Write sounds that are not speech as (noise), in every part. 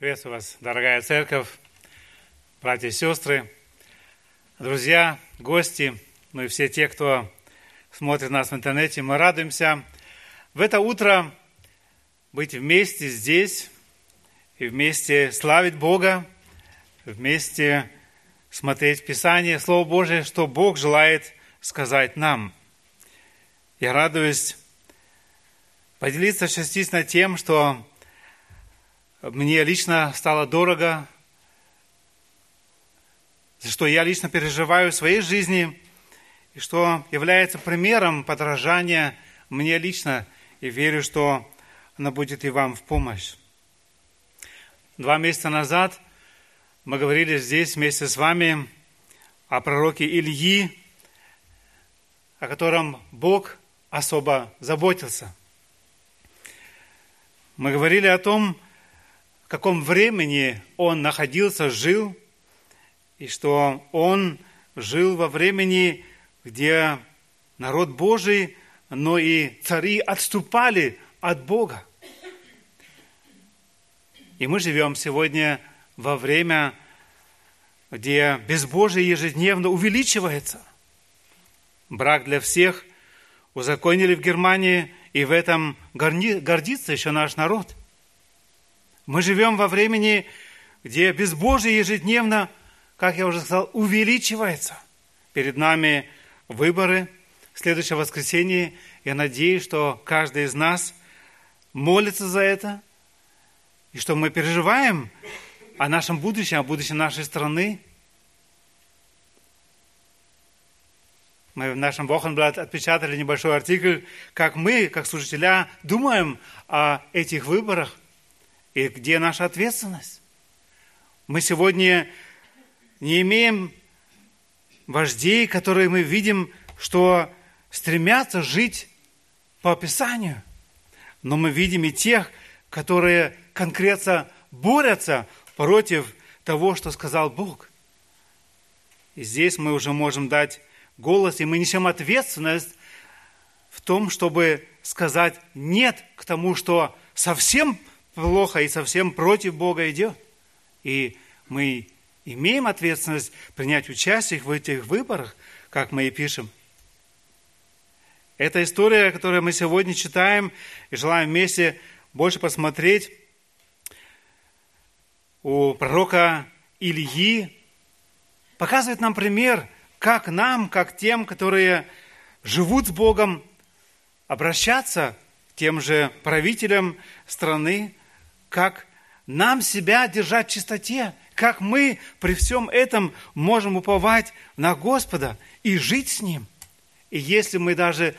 Приветствую вас, дорогая церковь, братья и сестры, друзья, гости, ну и все те, кто смотрит нас в интернете. Мы радуемся в это утро быть вместе здесь и вместе славить Бога, вместе смотреть Писание, Слово Божие, что Бог желает сказать нам. Я радуюсь поделиться частично тем, что мне лично стало дорого, за что я лично переживаю в своей жизни, и что является примером подражания мне лично, и верю, что она будет и вам в помощь. Два месяца назад мы говорили здесь вместе с вами о пророке Ильи, о котором Бог особо заботился. Мы говорили о том, каком времени он находился, жил, и что он жил во времени, где народ Божий, но и цари отступали от Бога. И мы живем сегодня во время, где безбожие ежедневно увеличивается. Брак для всех узаконили в Германии, и в этом гордится еще наш народ – мы живем во времени, где безбожие ежедневно, как я уже сказал, увеличивается. Перед нами выборы в следующее воскресенье. Я надеюсь, что каждый из нас молится за это, и что мы переживаем о нашем будущем, о будущем нашей страны. Мы в нашем Вохенблат отпечатали небольшой артикль, как мы, как служителя, думаем о этих выборах. И где наша ответственность? Мы сегодня не имеем вождей, которые мы видим, что стремятся жить по Писанию. Но мы видим и тех, которые конкретно борются против того, что сказал Бог. И здесь мы уже можем дать голос, и мы несем ответственность в том, чтобы сказать «нет» к тому, что совсем плохо и совсем против Бога идет. И мы имеем ответственность принять участие в этих выборах, как мы и пишем. Это история, которую мы сегодня читаем и желаем вместе больше посмотреть у пророка Ильи, показывает нам пример, как нам, как тем, которые живут с Богом, обращаться к тем же правителям страны, как нам себя держать в чистоте, как мы при всем этом можем уповать на Господа и жить с Ним. И если мы даже,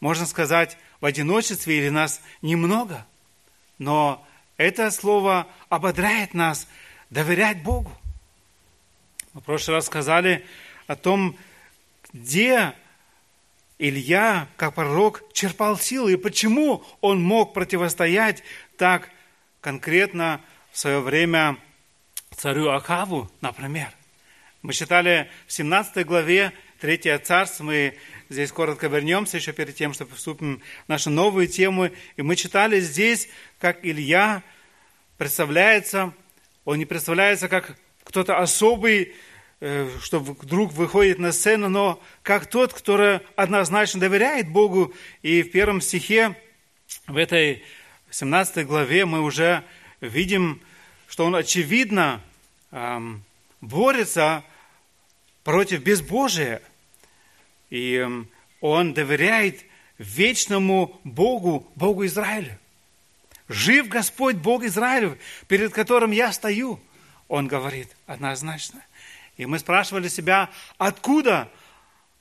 можно сказать, в одиночестве или нас немного, но это слово ободряет нас доверять Богу. Мы в прошлый раз сказали о том, где Илья, как пророк, черпал силы и почему он мог противостоять так конкретно в свое время царю Ахаву, например. Мы читали в 17 главе 3 царство, мы здесь коротко вернемся еще перед тем, чтобы вступим в нашу новую тему. И мы читали здесь, как Илья представляется, он не представляется как кто-то особый, э, что вдруг выходит на сцену, но как тот, который однозначно доверяет Богу. И в первом стихе в этой 17 главе мы уже видим, что он очевидно борется против безбожия. И он доверяет вечному Богу, Богу Израиля. Жив Господь Бог Израилев, перед которым я стою, он говорит однозначно. И мы спрашивали себя, откуда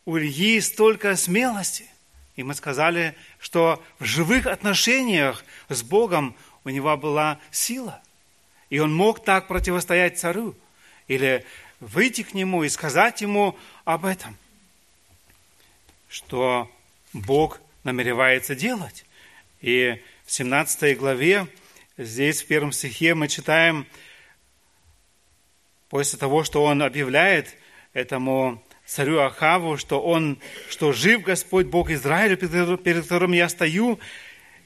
у Ильи столько смелости? И мы сказали, что в живых отношениях с Богом у него была сила. И он мог так противостоять царю. Или выйти к нему и сказать ему об этом. Что Бог намеревается делать. И в 17 главе, здесь в первом стихе мы читаем, после того, что он объявляет этому царю Ахаву, что он, что жив Господь Бог Израиля, перед которым я стою,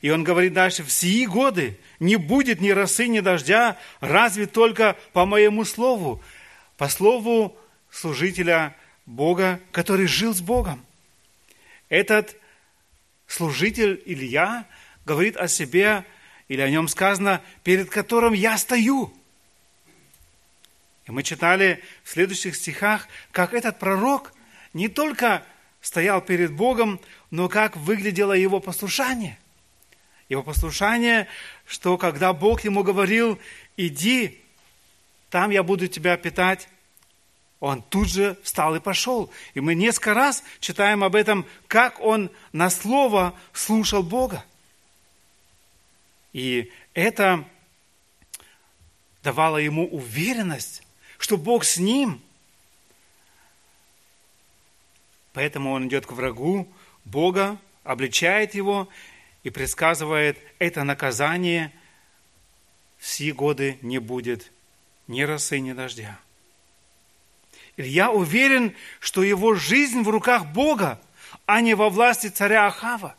И он говорит дальше, в сии годы не будет ни росы, ни дождя, разве только по моему слову, по слову служителя Бога, который жил с Богом. Этот служитель Илья говорит о себе, или о нем сказано, перед которым я стою. И мы читали в следующих стихах, как этот пророк не только стоял перед Богом, но как выглядело его послушание. Его послушание, что когда Бог ему говорил, иди, там я буду тебя питать, он тут же встал и пошел. И мы несколько раз читаем об этом, как он на слово слушал Бога. И это давало ему уверенность, что Бог с ним. Поэтому он идет к врагу Бога, обличает его и предсказывает, это наказание все годы не будет ни росы, ни дождя. Илья уверен, что его жизнь в руках Бога, а не во власти царя Ахава.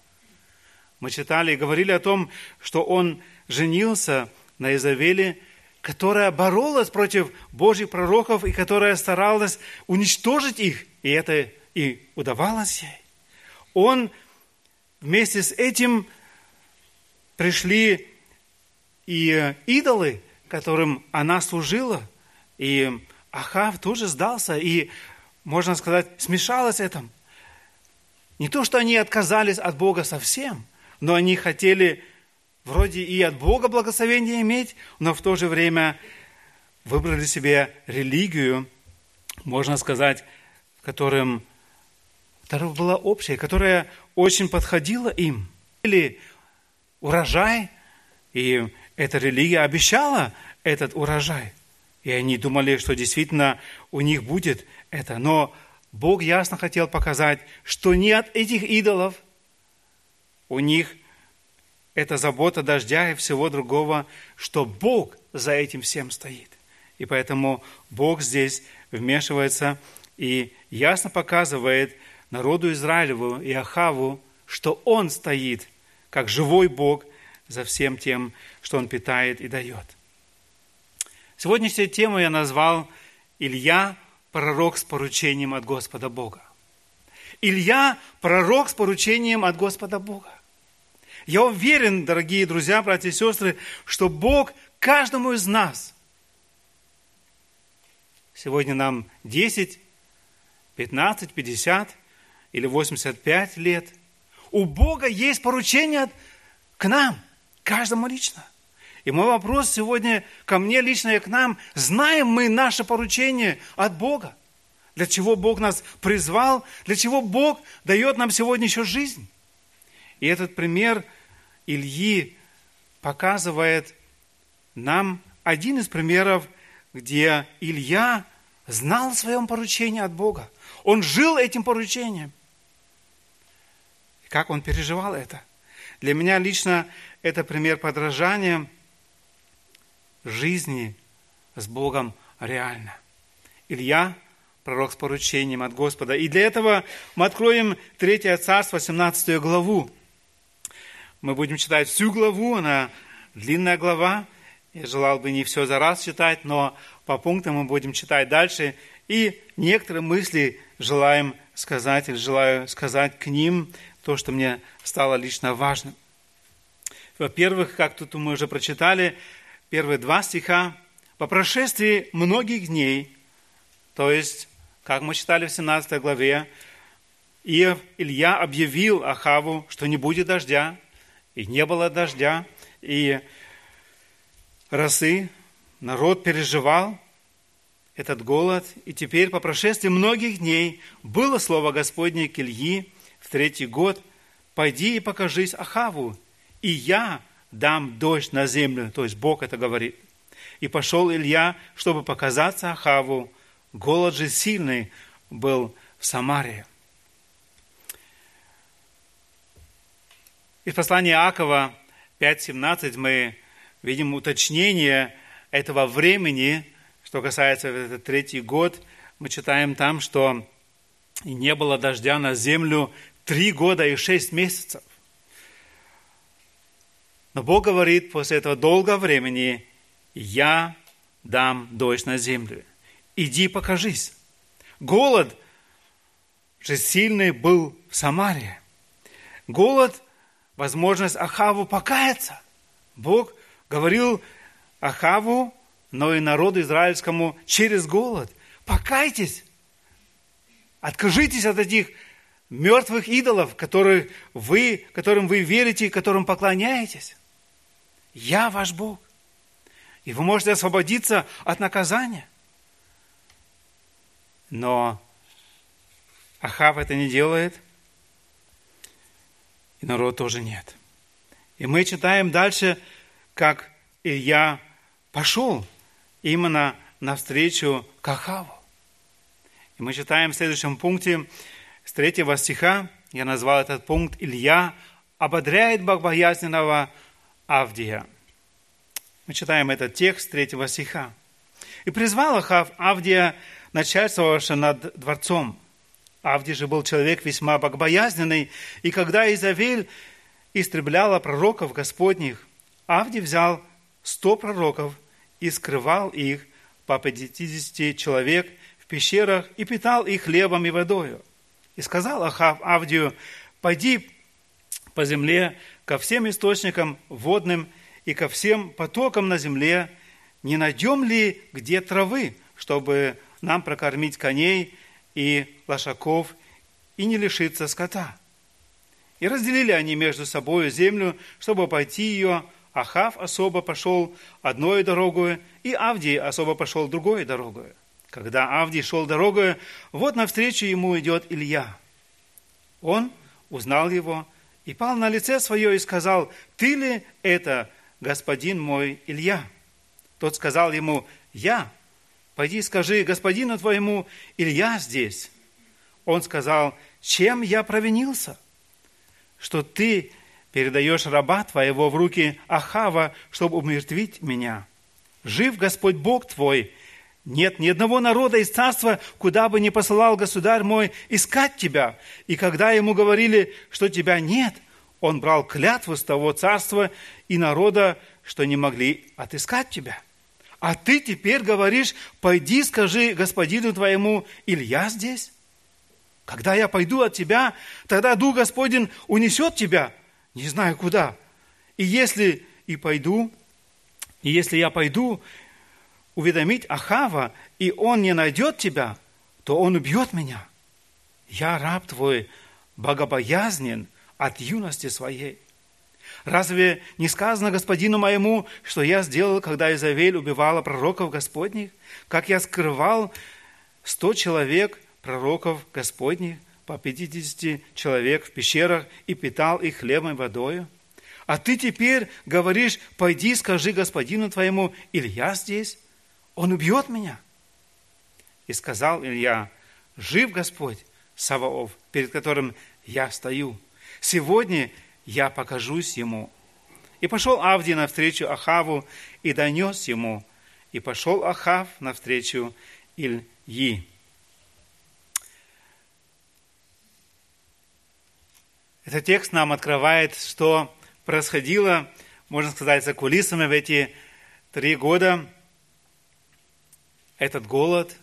Мы читали и говорили о том, что он женился на Изавеле, которая боролась против Божьих пророков и которая старалась уничтожить их, и это и удавалось ей. Он вместе с этим пришли и идолы, которым она служила, и Ахав тоже сдался и, можно сказать, смешалось этом. Не то, что они отказались от Бога совсем, но они хотели вроде и от Бога благословение иметь, но в то же время выбрали себе религию, можно сказать, которым, которая была общая, которая очень подходила им. Или урожай, и эта религия обещала этот урожай. И они думали, что действительно у них будет это. Но Бог ясно хотел показать, что не от этих идолов у них это забота дождя и всего другого, что Бог за этим всем стоит. И поэтому Бог здесь вмешивается и ясно показывает народу Израилеву и Ахаву, что Он стоит, как живой Бог, за всем тем, что Он питает и дает. Сегодняшнюю тему я назвал «Илья – пророк с поручением от Господа Бога». Илья – пророк с поручением от Господа Бога. Я уверен, дорогие друзья, братья и сестры, что Бог каждому из нас, сегодня нам 10, 15, 50 или 85 лет, у Бога есть поручение к нам, каждому лично – и мой вопрос сегодня ко мне лично и к нам, знаем мы наше поручение от Бога? Для чего Бог нас призвал? Для чего Бог дает нам сегодня еще жизнь? И этот пример Ильи показывает нам один из примеров, где Илья знал о своем поручении от Бога. Он жил этим поручением. как он переживал это? Для меня лично это пример подражания – жизни с Богом реально. Илья, пророк с поручением от Господа. И для этого мы откроем 3 царство, 17 главу. Мы будем читать всю главу, она длинная глава. Я желал бы не все за раз читать, но по пунктам мы будем читать дальше. И некоторые мысли желаем сказать, или желаю сказать к ним то, что мне стало лично важным. Во-первых, как тут мы уже прочитали, первые два стиха, по прошествии многих дней, то есть, как мы читали в 17 главе, Иов Илья объявил Ахаву, что не будет дождя, и не было дождя, и росы, народ переживал этот голод, и теперь по прошествии многих дней было слово Господне к Ильи в третий год, «Пойди и покажись Ахаву, и я дам дождь на землю, то есть Бог это говорит. И пошел Илья, чтобы показаться Ахаву. Голод же сильный был в Самаре. Из послания Иакова 5.17 мы видим уточнение этого времени, что касается этот третий год. Мы читаем там, что не было дождя на землю три года и шесть месяцев. Но Бог говорит после этого долгого времени, я дам дождь на землю. Иди покажись. Голод же сильный был в Самаре. Голод, возможность Ахаву покаяться. Бог говорил Ахаву, но и народу израильскому через голод. Покайтесь, откажитесь от этих мертвых идолов, которые вы, которым вы верите, которым поклоняетесь. Я ваш Бог. И вы можете освободиться от наказания. Но Ахав это не делает, и народ тоже нет. И мы читаем дальше, как Илья пошел именно навстречу к Ахаву. И мы читаем в следующем пункте с третьего стиха, я назвал этот пункт «Илья ободряет богобоязненного Авдия». Мы читаем этот текст третьего стиха. «И призвал Ахав Авдия, начальствовавшего над дворцом. Авдий же был человек весьма богобоязненный, и когда Изавель истребляла пророков Господних, Авдий взял сто пророков и скрывал их по пятидесяти человек в пещерах и питал их хлебом и водою. И сказал Ахав Авдию, пойди по земле ко всем источникам водным и ко всем потокам на земле, не найдем ли где травы, чтобы нам прокормить коней и лошаков и не лишиться скота. И разделили они между собой землю, чтобы пойти ее. Ахав особо пошел одной дорогой, и Авдий особо пошел другой дорогой. Когда Авдий шел дорогой, вот навстречу ему идет Илья. Он узнал его и пал на лице свое и сказал, «Ты ли это, господин мой Илья?» Тот сказал ему, «Я». «Пойди скажи господину твоему, Илья здесь». Он сказал, «Чем я провинился, что ты передаешь раба твоего в руки Ахава, чтобы умертвить меня? Жив Господь Бог твой, нет ни одного народа из царства, куда бы ни посылал государь мой искать тебя. И когда ему говорили, что тебя нет, он брал клятву с того царства и народа, что не могли отыскать тебя. А ты теперь говоришь, пойди скажи господину твоему, Илья здесь? Когда я пойду от тебя, тогда Дух Господень унесет тебя, не знаю куда. И если и пойду, и если я пойду, уведомить Ахава, и он не найдет тебя, то он убьет меня. Я раб твой, богобоязнен от юности своей. Разве не сказано господину моему, что я сделал, когда Изавель убивала пророков Господних? Как я скрывал сто человек пророков Господних, по пятидесяти человек в пещерах и питал их хлебом и водою? А ты теперь говоришь, пойди, скажи господину твоему, Илья здесь? Он убьет меня. И сказал Илья, жив Господь, Саваоф, перед которым я стою. Сегодня я покажусь ему. И пошел Авдий навстречу Ахаву и донес ему. И пошел Ахав навстречу Ильи. Этот текст нам открывает, что происходило, можно сказать, за кулисами в эти три года – этот голод.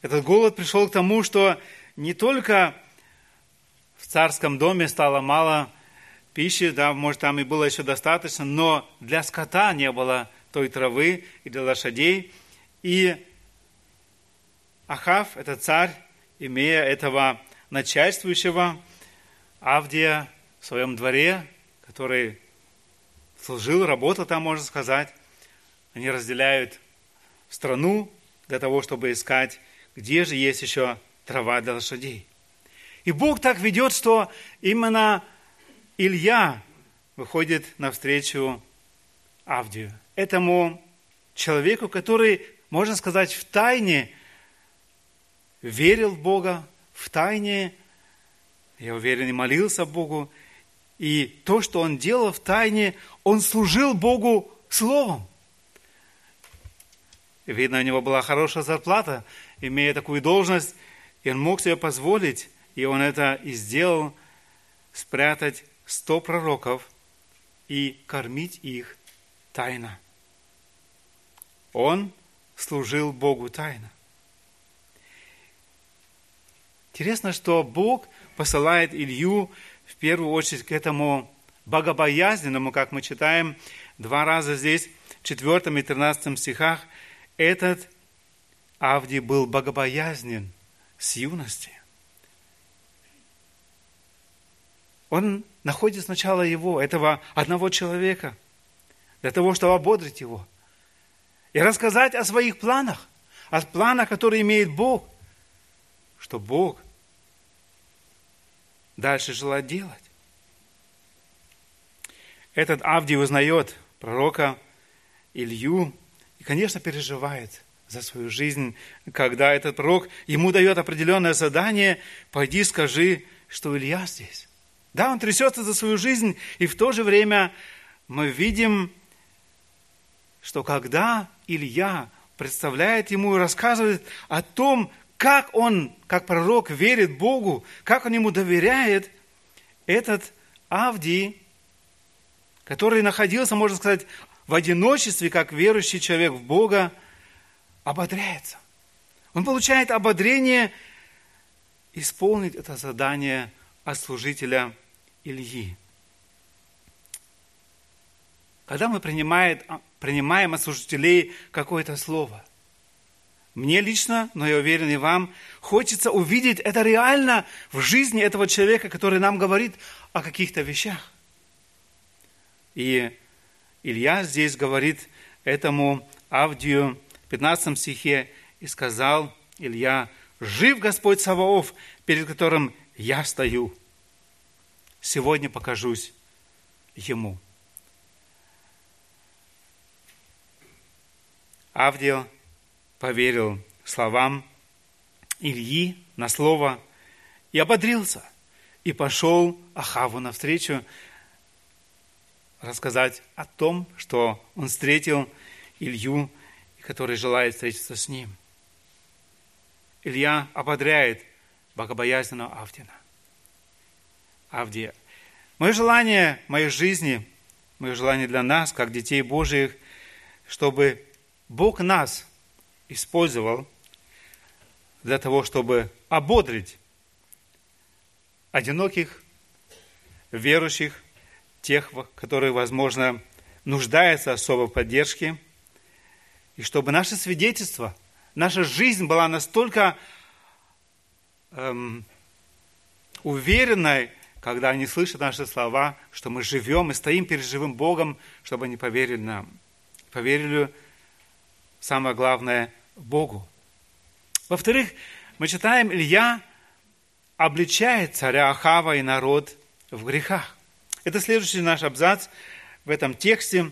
Этот голод пришел к тому, что не только в царском доме стало мало пищи, да, может, там и было еще достаточно, но для скота не было той травы и для лошадей. И Ахав, это царь, имея этого начальствующего Авдия в своем дворе, который служил, работал там, можно сказать, они разделяют страну, для того, чтобы искать, где же есть еще трава для лошадей. И Бог так ведет, что именно Илья выходит навстречу Авдию, этому человеку, который, можно сказать, в тайне верил в Бога, в тайне, я уверен, и молился Богу. И то, что он делал в тайне, он служил Богу словом. Видно, у него была хорошая зарплата, имея такую должность, и он мог себе позволить, и он это и сделал, спрятать сто пророков и кормить их тайно. Он служил Богу тайно. Интересно, что Бог посылает Илью в первую очередь к этому богобоязненному, как мы читаем два раза здесь, в 4 и 13 стихах, этот Авдий был богобоязнен с юности. Он находит сначала его, этого одного человека, для того, чтобы ободрить его и рассказать о своих планах, о планах, которые имеет Бог, что Бог дальше желает делать. Этот Авдий узнает пророка Илью и, конечно, переживает за свою жизнь, когда этот пророк ему дает определенное задание, пойди скажи, что Илья здесь. Да, он трясется за свою жизнь, и в то же время мы видим, что когда Илья представляет ему и рассказывает о том, как он, как пророк, верит Богу, как он ему доверяет, этот Авдий, который находился, можно сказать, в одиночестве, как верующий человек в Бога, ободряется. Он получает ободрение исполнить это задание от служителя Ильи. Когда мы принимаем, принимаем от служителей какое-то слово, мне лично, но я уверен и вам, хочется увидеть это реально в жизни этого человека, который нам говорит о каких-то вещах. И Илья здесь говорит этому Авдию в 15 стихе, и сказал Илья, «Жив Господь Саваоф, перед которым я стою. Сегодня покажусь ему». Авдия поверил словам Ильи на слово и ободрился, и пошел Ахаву навстречу рассказать о том, что он встретил Илью, который желает встретиться с ним. Илья ободряет богобоязненного Авдина. Авдия. Мое желание моей жизни, мое желание для нас, как детей Божьих, чтобы Бог нас использовал для того, чтобы ободрить одиноких, верующих, тех, которые, возможно, нуждаются особо в поддержке, и чтобы наше свидетельство, наша жизнь была настолько эм, уверенной, когда они слышат наши слова, что мы живем и стоим перед живым Богом, чтобы они поверили нам. Поверили, самое главное, Богу. Во-вторых, мы читаем, Илья обличает царя Ахава и народ в грехах. Это следующий наш абзац в этом тексте.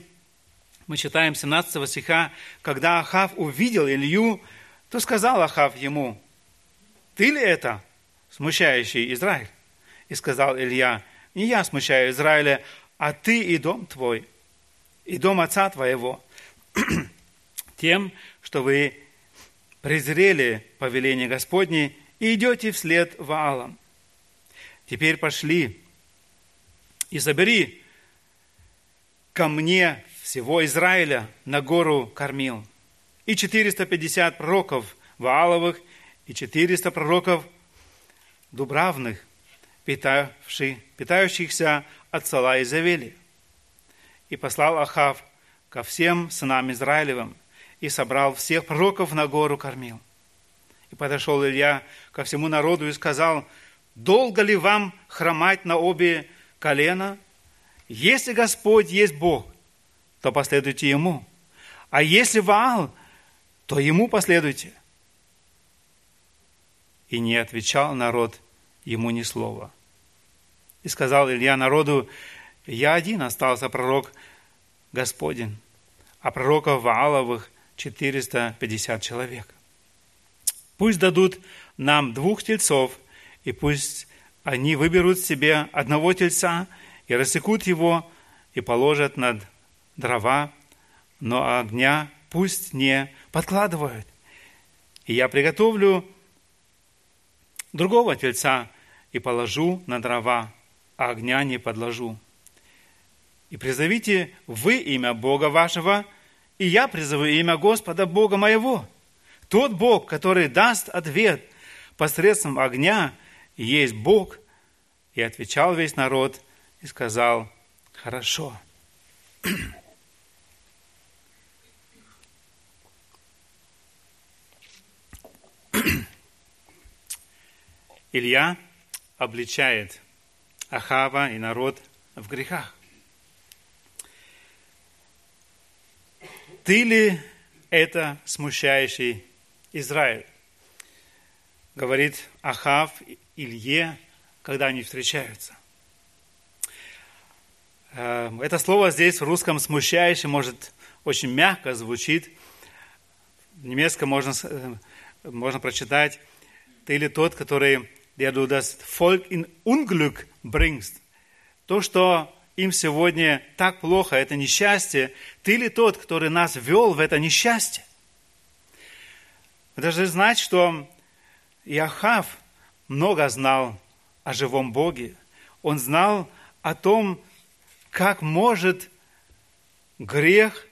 Мы читаем 17 стиха. Когда Ахав увидел Илью, то сказал Ахав ему, «Ты ли это, смущающий Израиль?» И сказал Илья, «Не я смущаю Израиля, а ты и дом твой, и дом отца твоего, (clears throat) тем, что вы презрели повеление Господне и идете вслед Ваалам. Теперь пошли, и забери ко мне всего Израиля на гору Кормил, и 450 пророков Вааловых, и 400 пророков Дубравных, питающихся от Сала и Завели. И послал Ахав ко всем сынам Израилевым, и собрал всех пророков на гору Кормил. И подошел Илья ко всему народу и сказал, долго ли вам хромать на обе колено. Если Господь есть Бог, то последуйте Ему. А если Ваал, то Ему последуйте. И не отвечал народ ему ни слова. И сказал Илья народу, я один остался пророк Господень, а пророков Вааловых 450 человек. Пусть дадут нам двух тельцов, и пусть они выберут себе одного тельца и рассекут его и положат над дрова, но огня пусть не подкладывают. И я приготовлю другого тельца и положу на дрова, а огня не подложу. и призовите вы имя Бога вашего, и я призову имя Господа Бога моего. Тот Бог, который даст ответ посредством огня, есть Бог. И отвечал весь народ и сказал, хорошо. Илья обличает Ахава и народ в грехах. Ты ли это смущающий Израиль? Говорит Ахав Илье, когда они встречаются. Э, это слово здесь в русском смущающий, может, очень мягко звучит. В немецком можно, э, можно прочитать «Ты ли тот, который, der du das Volk in Unglück bringst?» То, что им сегодня так плохо, это несчастье, ты ли тот, который нас вел в это несчастье? Вы должны знать, что Иохав много знал о живом Боге. Он знал о том, как может грех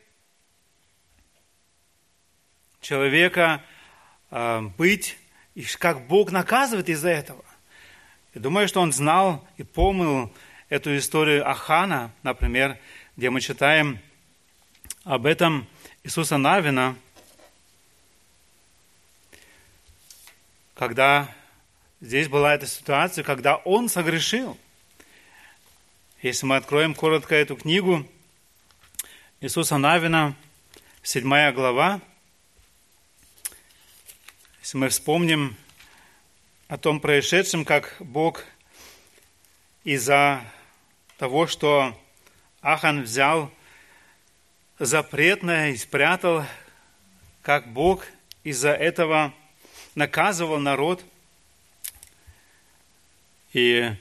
человека э, быть, и как Бог наказывает из-за этого. Я думаю, что он знал и помнил эту историю Ахана, например, где мы читаем об этом Иисуса Навина, когда здесь была эта ситуация, когда он согрешил. Если мы откроем коротко эту книгу Иисуса Навина, 7 глава, если мы вспомним о том происшедшем, как Бог из-за того, что Ахан взял запретное и спрятал, как Бог из-за этого наказывал народ. И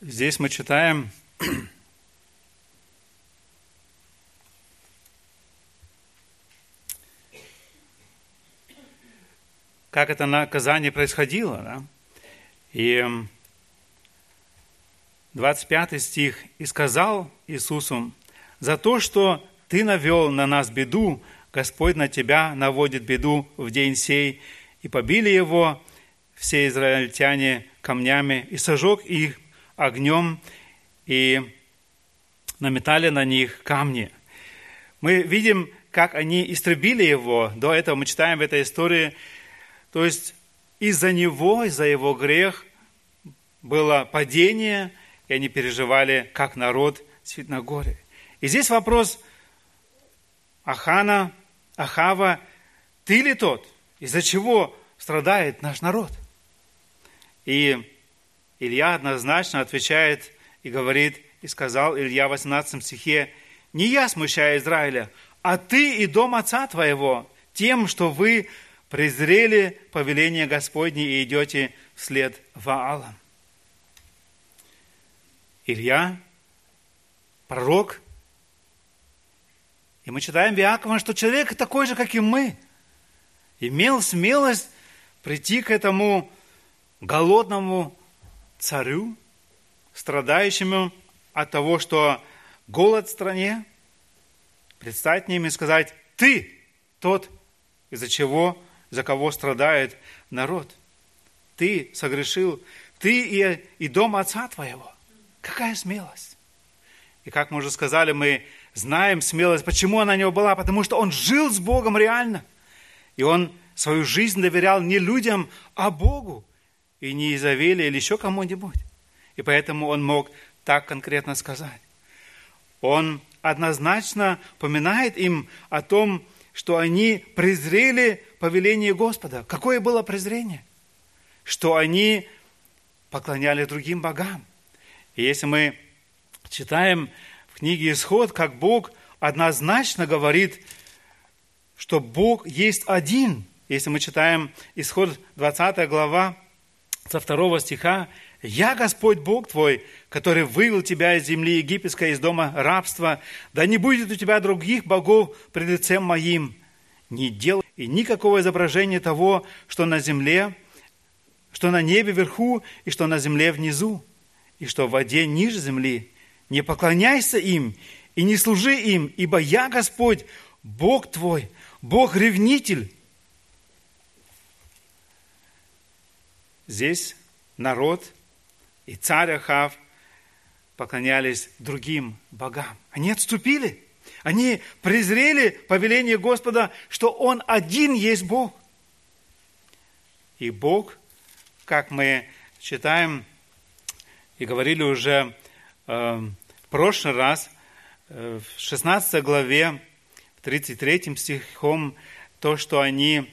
здесь мы читаем, (clears throat) как это наказание происходило. Да? И 25 стих, «И сказал Иисусу, за то, что ты навел на нас беду, Господь на тебя наводит беду в день сей, и побили его все израильтяне камнями, и сожег их огнем, и наметали на них камни». Мы видим, как они истребили его. До этого мы читаем в этой истории. То есть из-за него, из-за его грех было падение – и они переживали, как народ на горе. И здесь вопрос Ахана, Ахава, ты ли тот, из-за чего страдает наш народ? И Илья однозначно отвечает и говорит, и сказал Илья в 18 стихе, «Не я смущаю Израиля, а ты и дом отца твоего, тем, что вы презрели повеление Господне и идете вслед Ваалам». Илья, пророк. И мы читаем в Иакова, что человек такой же, как и мы, имел смелость прийти к этому голодному царю, страдающему от того, что голод в стране, предстать ним и сказать, ты тот, из-за чего, за кого страдает народ. Ты согрешил, ты и, и дом отца твоего. Какая смелость! И как мы уже сказали, мы знаем смелость. Почему она у него была? Потому что он жил с Богом реально. И он свою жизнь доверял не людям, а Богу. И не Изавеле или еще кому-нибудь. И поэтому он мог так конкретно сказать. Он однозначно поминает им о том, что они презрели повеление Господа. Какое было презрение? Что они поклоняли другим богам. И если мы читаем в книге Исход, как Бог однозначно говорит, что Бог есть один. Если мы читаем Исход 20 глава со второго стиха, «Я Господь Бог твой, который вывел тебя из земли египетской, из дома рабства. Да не будет у тебя других богов пред лицем моим. Не делай и никакого изображения того, что на земле, что на небе вверху и что на земле внизу и что в воде ниже земли. Не поклоняйся им и не служи им, ибо я Господь, Бог твой, Бог-ревнитель. Здесь народ и царь Ахав поклонялись другим богам. Они отступили. Они презрели повеление Господа, что Он один есть Бог. И Бог, как мы читаем и говорили уже э, в прошлый раз, э, в 16 главе, 33 стихом, то, что они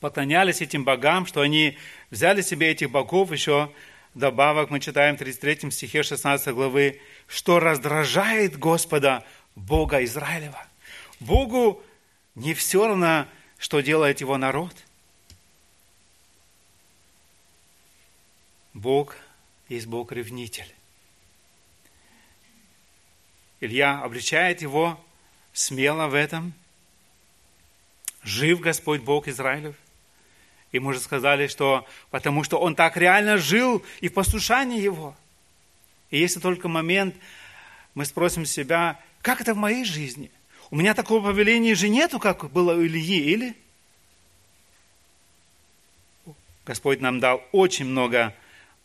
поклонялись этим богам, что они взяли себе этих богов, еще добавок мы читаем в 33 стихе 16 главы, что раздражает Господа Бога Израилева. Богу не все равно, что делает его народ. Бог есть Бог-ревнитель. Илья обличает его смело в этом. Жив Господь Бог Израилев. И мы уже сказали, что потому что он так реально жил и в послушании его. И если только момент, мы спросим себя, как это в моей жизни? У меня такого повеления же нету, как было у Ильи, или? Господь нам дал очень много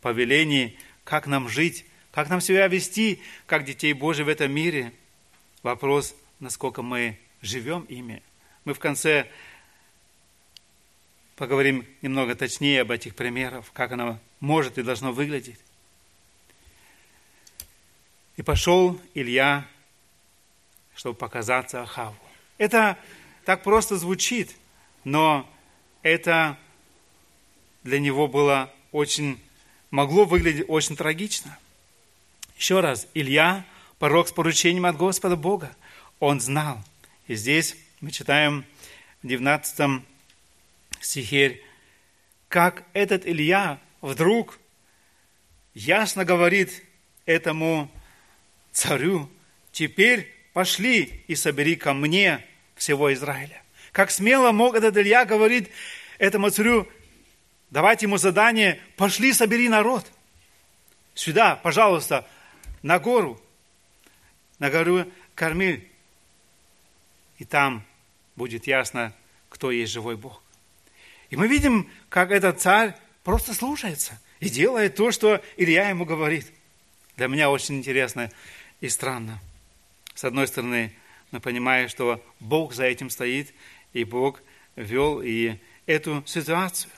повелений, как нам жить, как нам себя вести, как детей Божьих в этом мире. Вопрос, насколько мы живем ими. Мы в конце поговорим немного точнее об этих примерах, как оно может и должно выглядеть. И пошел Илья, чтобы показаться Ахаву. Это так просто звучит, но это для него было очень, могло выглядеть очень трагично. Еще раз, Илья, порог с поручением от Господа Бога, он знал. И здесь мы читаем в 19 стихе, как этот Илья вдруг ясно говорит этому царю, теперь пошли и собери ко мне всего Израиля. Как смело мог этот Илья говорить этому царю, давайте ему задание, пошли собери народ. Сюда, пожалуйста, на гору, на гору Кармиль. И там будет ясно, кто есть живой Бог. И мы видим, как этот царь просто слушается и делает то, что Илья ему говорит. Для меня очень интересно и странно. С одной стороны, мы понимаем, что Бог за этим стоит, и Бог вел и эту ситуацию.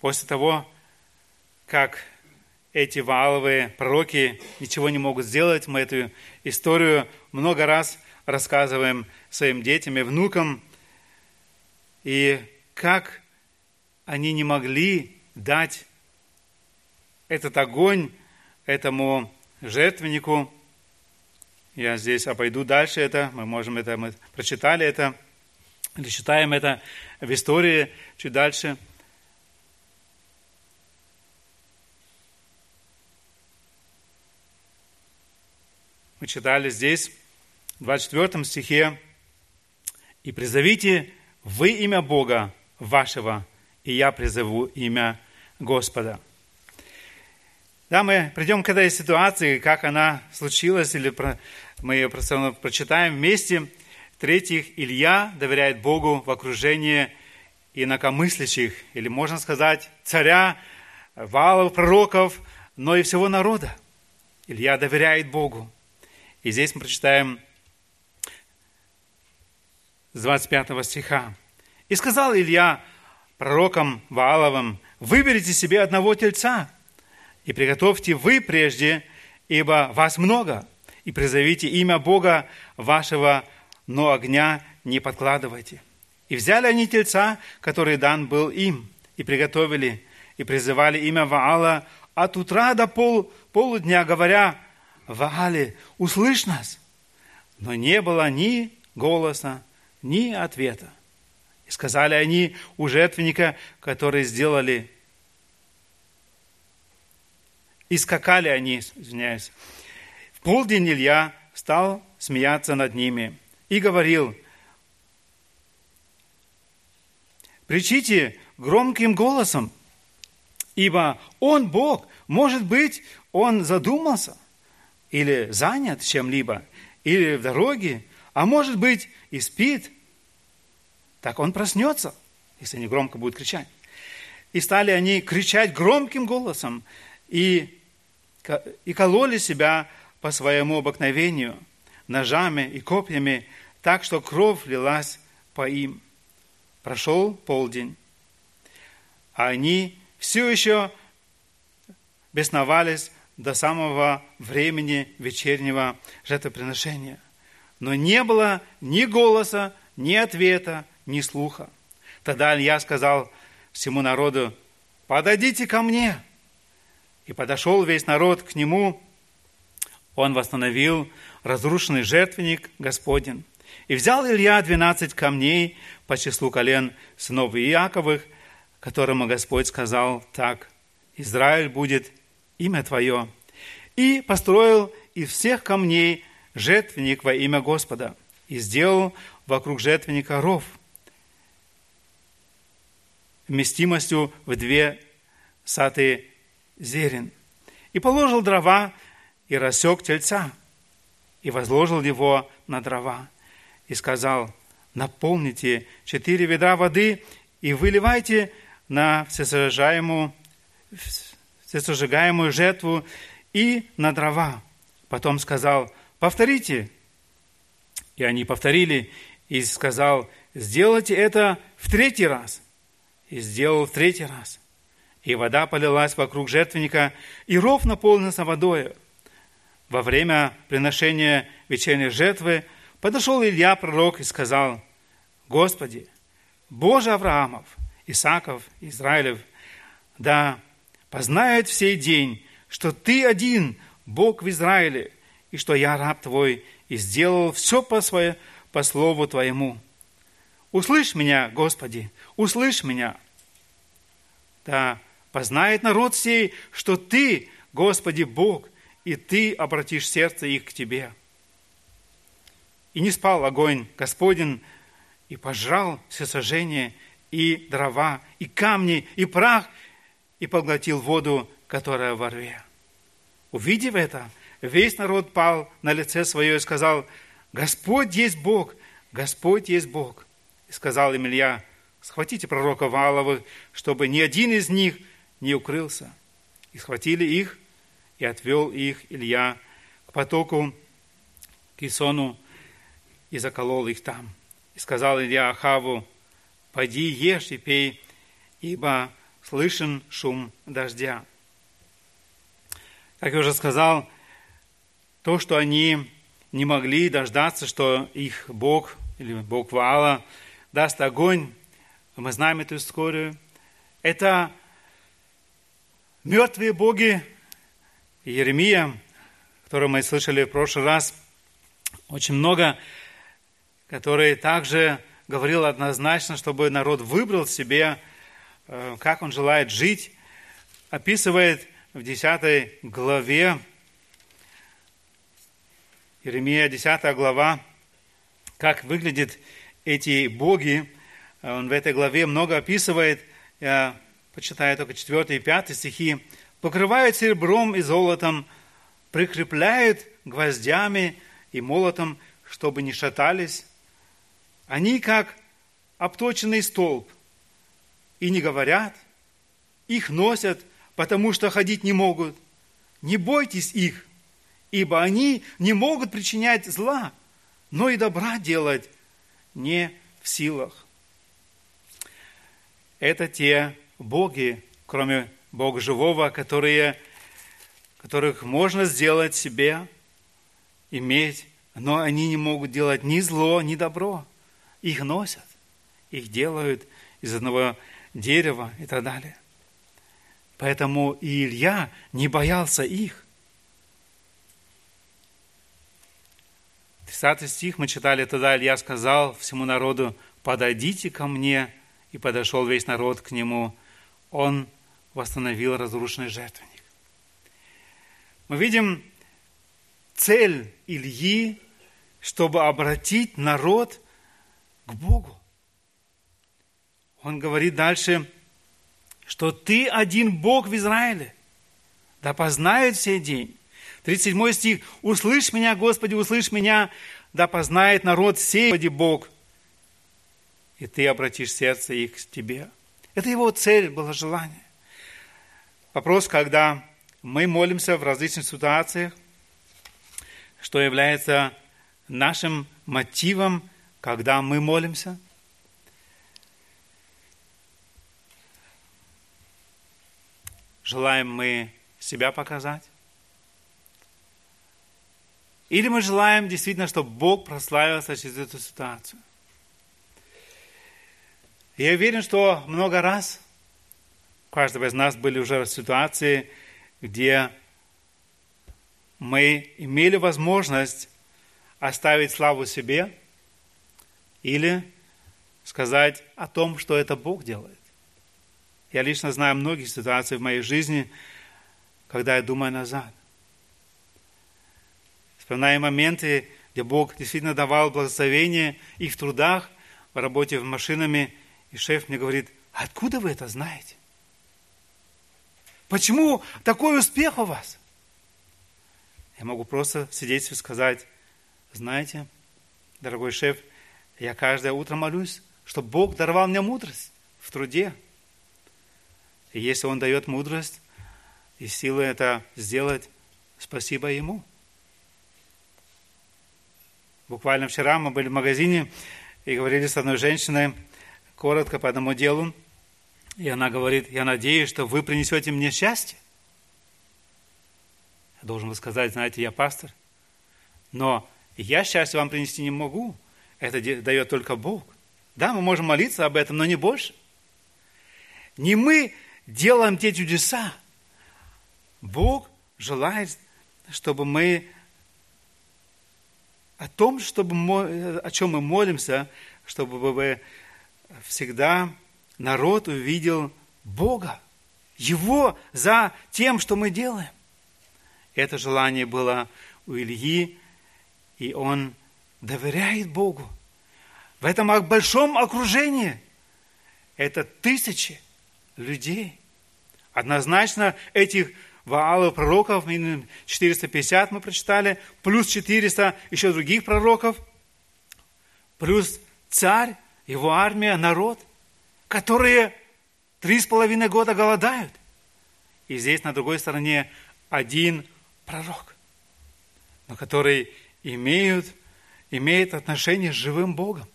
После того, как эти вааловые пророки ничего не могут сделать, мы эту историю много раз рассказываем своим детям и внукам – и как они не могли дать этот огонь этому жертвеннику. Я здесь обойду дальше это, мы можем это, мы прочитали это, или читаем это в истории чуть дальше. Мы читали здесь, в 24 стихе, «И призовите вы имя Бога вашего, и я призову имя Господа. Да, мы придем к этой ситуации, как она случилась, или мы ее просто прочитаем вместе. В-третьих, Илья доверяет Богу в окружении инакомыслящих, или можно сказать, царя, валов, пророков, но и всего народа. Илья доверяет Богу. И здесь мы прочитаем с 25 стиха. «И сказал Илья пророкам Вааловым, выберите себе одного тельца и приготовьте вы прежде, ибо вас много, и призовите имя Бога вашего, но огня не подкладывайте». И взяли они тельца, который дан был им, и приготовили, и призывали имя Ваала от утра до пол, полудня, говоря, «Ваале, услышь нас!» Но не было ни голоса, ни ответа. И сказали они у жертвенника, который сделали. И скакали они, извиняюсь. В полдень Илья стал смеяться над ними и говорил, «Кричите громким голосом, ибо Он Бог, может быть, Он задумался». или занят чем-либо, или в дороге, а может быть и спит, так он проснется, если не громко будет кричать. И стали они кричать громким голосом и, и кололи себя по своему обыкновению ножами и копьями, так что кровь лилась по им. Прошел полдень, а они все еще бесновались до самого времени вечернего жертвоприношения. Но не было ни голоса, ни ответа, ни слуха. Тогда Илья сказал всему народу, подойдите ко мне. И подошел весь народ к нему. Он восстановил разрушенный жертвенник Господень. И взял Илья двенадцать камней по числу колен сынов Иаковых, которому Господь сказал так, «Израиль будет имя Твое». И построил из всех камней жертвенник во имя Господа, и сделал вокруг жертвенника ров – вместимостью в две саты зерен. И положил дрова, и рассек тельца, и возложил его на дрова, и сказал, наполните четыре ведра воды и выливайте на всесожигаемую, всесожигаемую жертву и на дрова. Потом сказал, повторите. И они повторили, и сказал, сделайте это в третий раз и сделал в третий раз. И вода полилась вокруг жертвенника, и ров наполнился водой. Во время приношения вечерней жертвы подошел Илья, пророк, и сказал, «Господи, Боже Авраамов, Исаков, Израилев, да познает в сей день, что Ты один, Бог в Израиле, и что я раб Твой, и сделал все по, свое, по слову Твоему. Услышь меня, Господи, услышь меня. Да, познает народ сей, что Ты, Господи Бог, и Ты обратишь сердце их к Тебе. И не спал огонь Господень, и пожрал все сожжения, и дрова, и камни, и прах, и поглотил воду, которая во рве. Увидев это, весь народ пал на лице свое и сказал, Господь есть Бог, Господь есть Бог сказал им Илья, схватите пророка Валова, чтобы ни один из них не укрылся. И схватили их, и отвел их Илья к потоку Кисону, и заколол их там. И сказал Илья Ахаву, пойди ешь и пей, ибо слышен шум дождя. Как я уже сказал, то, что они не могли дождаться, что их Бог или Бог Ваала даст огонь, мы знаем эту историю. Это мертвые боги Еремия, которого мы слышали в прошлый раз, очень много, который также говорил однозначно, чтобы народ выбрал себе, э, как он желает жить, описывает в 10 главе, Еремия 10 глава, как выглядит эти боги, он в этой главе много описывает, я почитаю только 4 и 5 стихи, покрывают серебром и золотом, прикрепляют гвоздями и молотом, чтобы не шатались. Они как обточенный столб, и не говорят, их носят, потому что ходить не могут. Не бойтесь их, ибо они не могут причинять зла, но и добра делать не в силах. Это те боги, кроме Бога живого, которые, которых можно сделать себе, иметь, но они не могут делать ни зло, ни добро. Их носят, их делают из одного дерева и так далее. Поэтому и Илья не боялся их. 30 стих мы читали, тогда Илья сказал всему народу, подойдите ко мне, и подошел весь народ к нему. Он восстановил разрушенный жертвенник. Мы видим цель Ильи, чтобы обратить народ к Богу. Он говорит дальше, что ты один Бог в Израиле, да познает сей день, 37 стих. «Услышь меня, Господи, услышь меня, да познает народ сей, Господи Бог, и ты обратишь сердце их к тебе». Это его цель, было желание. Вопрос, когда мы молимся в различных ситуациях, что является нашим мотивом, когда мы молимся. Желаем мы себя показать? Или мы желаем действительно, чтобы Бог прославился через эту ситуацию? Я уверен, что много раз у каждого из нас были уже ситуации, где мы имели возможность оставить славу себе или сказать о том, что это Бог делает. Я лично знаю многие ситуации в моей жизни, когда я думаю назад. Вспоминаю моменты, где Бог действительно давал благословение и в трудах, в работе с машинами, и шеф мне говорит, откуда вы это знаете? Почему такой успех у вас? Я могу просто сидеть и сказать, знаете, дорогой шеф, я каждое утро молюсь, чтобы Бог даровал мне мудрость в труде. И если Он дает мудрость и силы это сделать, спасибо Ему. Буквально вчера мы были в магазине и говорили с одной женщиной коротко по одному делу. И она говорит, я надеюсь, что вы принесете мне счастье. Я должен был сказать, знаете, я пастор, но я счастье вам принести не могу. Это дает только Бог. Да, мы можем молиться об этом, но не больше. Не мы делаем те чудеса. Бог желает, чтобы мы о том, чтобы о чем мы молимся, чтобы всегда народ увидел Бога, Его за тем, что мы делаем. Это желание было у Ильи, и он доверяет Богу. В этом большом окружении это тысячи людей. Однозначно этих Ваалов пророков, 450 мы прочитали, плюс 400 еще других пророков, плюс царь, его армия, народ – которые три с половиной года голодают. И здесь на другой стороне один пророк, но который имеют, имеет отношение с живым Богом.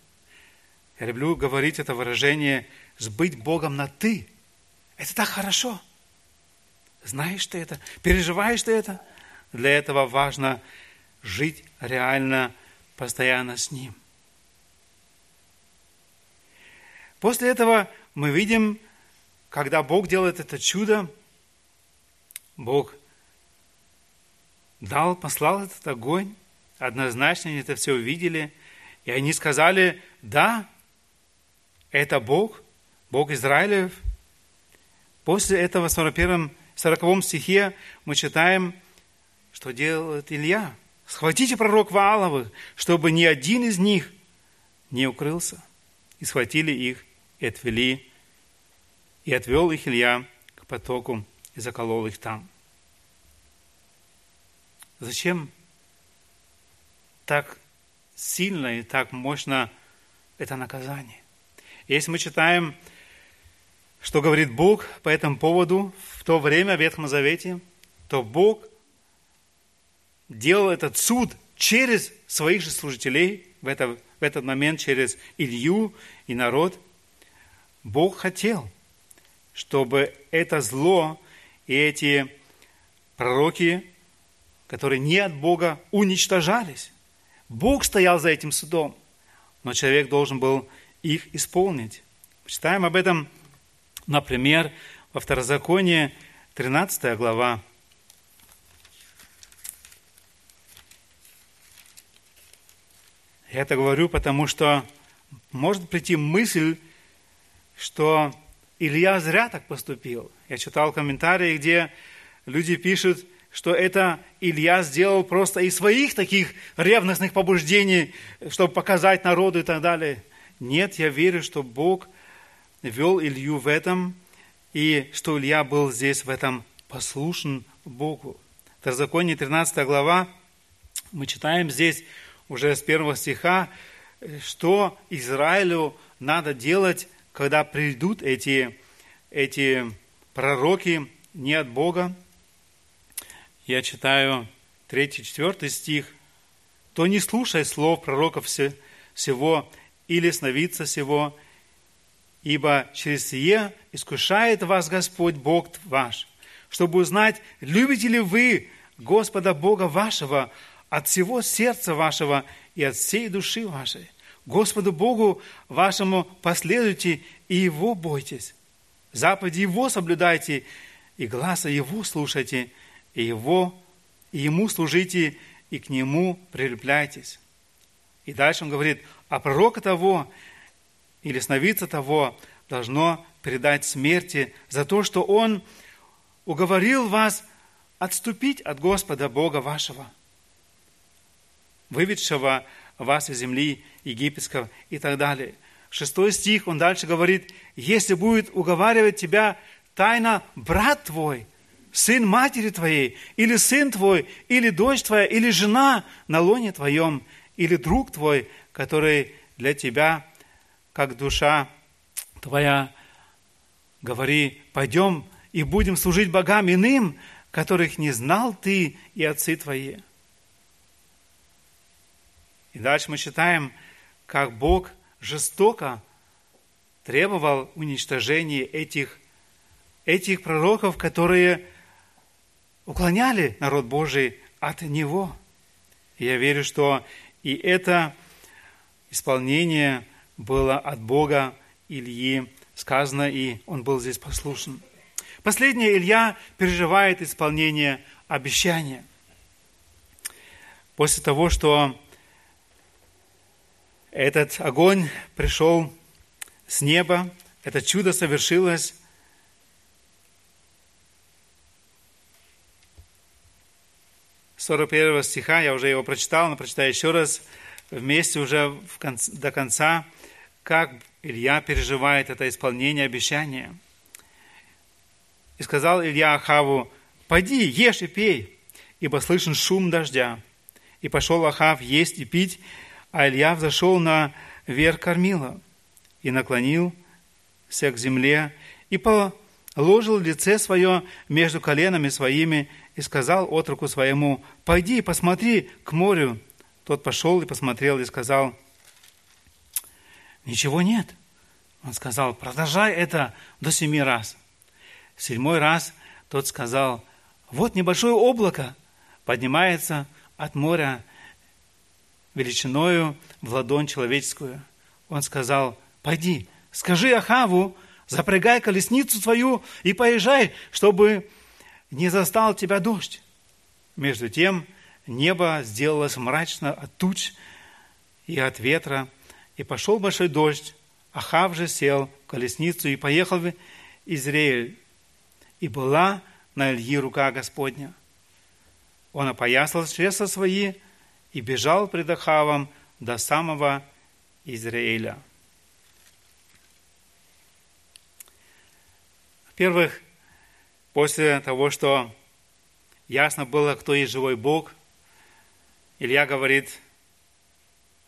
Я люблю говорить это выражение «сбыть Богом на «ты». Это так хорошо. Знаешь ты это, переживаешь ты это. Для этого важно жить реально, постоянно с Ним. После этого мы видим, когда Бог делает это чудо, Бог дал, послал этот огонь, однозначно они это все увидели, и они сказали, да, это Бог, Бог Израилев. После этого в 41 40 стихе мы читаем, что делает Илья. Схватите пророк Вааловых, чтобы ни один из них не укрылся. И схватили их и отвели, и отвел их Илья к потоку и заколол их там. Зачем так сильно и так мощно это наказание? Если мы читаем, что говорит Бог по этому поводу в то время в Ветхом Завете, то Бог делал этот суд через своих же служителей, в, это, в этот момент через Илью и народ – Бог хотел, чтобы это зло и эти пророки, которые не от Бога, уничтожались. Бог стоял за этим судом, но человек должен был их исполнить. Читаем об этом, например, во Второзаконии, 13 глава. Я это говорю, потому что может прийти мысль, что Илья зря так поступил. Я читал комментарии, где люди пишут, что это Илья сделал просто из своих таких ревностных побуждений, чтобы показать народу и так далее. Нет, я верю, что Бог вел Илью в этом, и что Илья был здесь в этом послушен Богу. Второзаконие 13 глава, мы читаем здесь уже с первого стиха, что Израилю надо делать, когда придут эти, эти пророки не от Бога. Я читаю 3-4 стих. «То не слушай слов пророков всего или сновидца всего, ибо через сие искушает вас Господь Бог ваш, чтобы узнать, любите ли вы Господа Бога вашего от всего сердца вашего и от всей души вашей. Господу Богу вашему последуйте и Его бойтесь. Заповеди Его соблюдайте, и глаза Его слушайте, и Его, и Ему служите, и к Нему прилепляйтесь. И дальше он говорит, а пророка того или сновидца того должно предать смерти за то, что он уговорил вас отступить от Господа Бога вашего, выведшего вас из земли египетского и так далее. Шестой стих, он дальше говорит, если будет уговаривать тебя тайно брат твой, сын матери твоей, или сын твой, или дочь твоя, или жена на лоне твоем, или друг твой, который для тебя, как душа твоя, говори, пойдем и будем служить богам иным, которых не знал ты и отцы твои. И дальше мы читаем, как Бог жестоко требовал уничтожения этих, этих пророков, которые уклоняли народ Божий от Него. И я верю, что и это исполнение было от Бога Ильи сказано, и он был здесь послушен. Последнее, Илья переживает исполнение обещания. После того, что этот огонь пришел с неба, это чудо совершилось, с 41 стиха, я уже его прочитал, но прочитаю еще раз, вместе уже конце, до конца, как Илья переживает это исполнение обещания – и сказал Илья Ахаву, «Пойди, ешь и пей, ибо слышен шум дождя». И пошел Ахав есть и пить, а Илья взошел на верх кормила и наклонился к земле и положил лице свое между коленами своими и сказал отроку своему, «Пойди, посмотри к морю». Тот пошел и посмотрел и сказал, «Ничего нет». Он сказал, «Продолжай это до семи раз». В седьмой раз тот сказал, вот небольшое облако поднимается от моря величиною в ладонь человеческую. Он сказал, пойди, скажи Ахаву, запрягай колесницу твою и поезжай, чтобы не застал тебя дождь. Между тем небо сделалось мрачно от туч и от ветра, и пошел большой дождь. Ахав же сел в колесницу и поехал в Израиль и была на Ильи рука Господня. Он опоясал чресла свои и бежал пред Ахавом до самого Израиля. Во-первых, после того, что ясно было, кто есть живой Бог, Илья говорит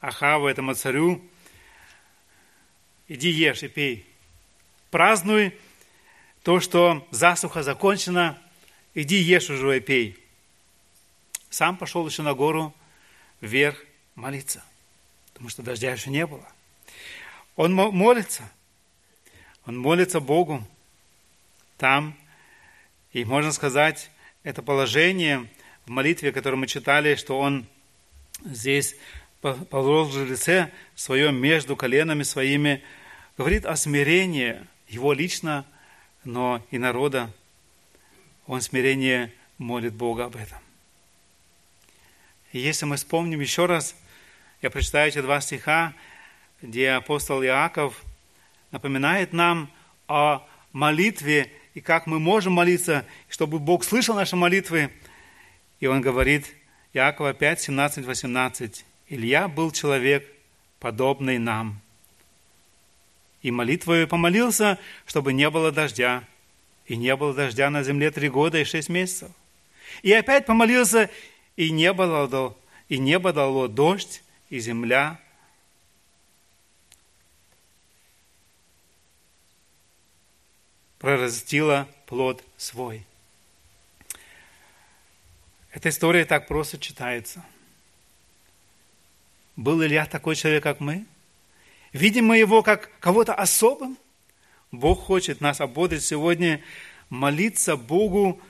Ахаву, этому царю, иди ешь и пей, празднуй то, что засуха закончена, иди ешь уже и пей. Сам пошел еще на гору вверх молиться, потому что дождя еще не было. Он молится, он молится Богу там, и можно сказать, это положение в молитве, которое мы читали, что он здесь положил лице свое между коленами своими, говорит о смирении его лично но и народа, он смирение молит Бога об этом. И если мы вспомним еще раз, я прочитаю эти два стиха, где апостол Иаков напоминает нам о молитве и как мы можем молиться, чтобы Бог слышал наши молитвы. И он говорит, Иакова 5, 17, 18, «Илья был человек, подобный нам, и молитвою помолился, чтобы не было дождя. И не было дождя на земле три года и шесть месяцев. И опять помолился, и небо дало, и небо дало дождь, и земля прорастила плод свой. Эта история так просто читается. Был Илья такой человек, как мы? Видим мы его как кого-то особым? Бог хочет нас ободрить сегодня молиться Богу,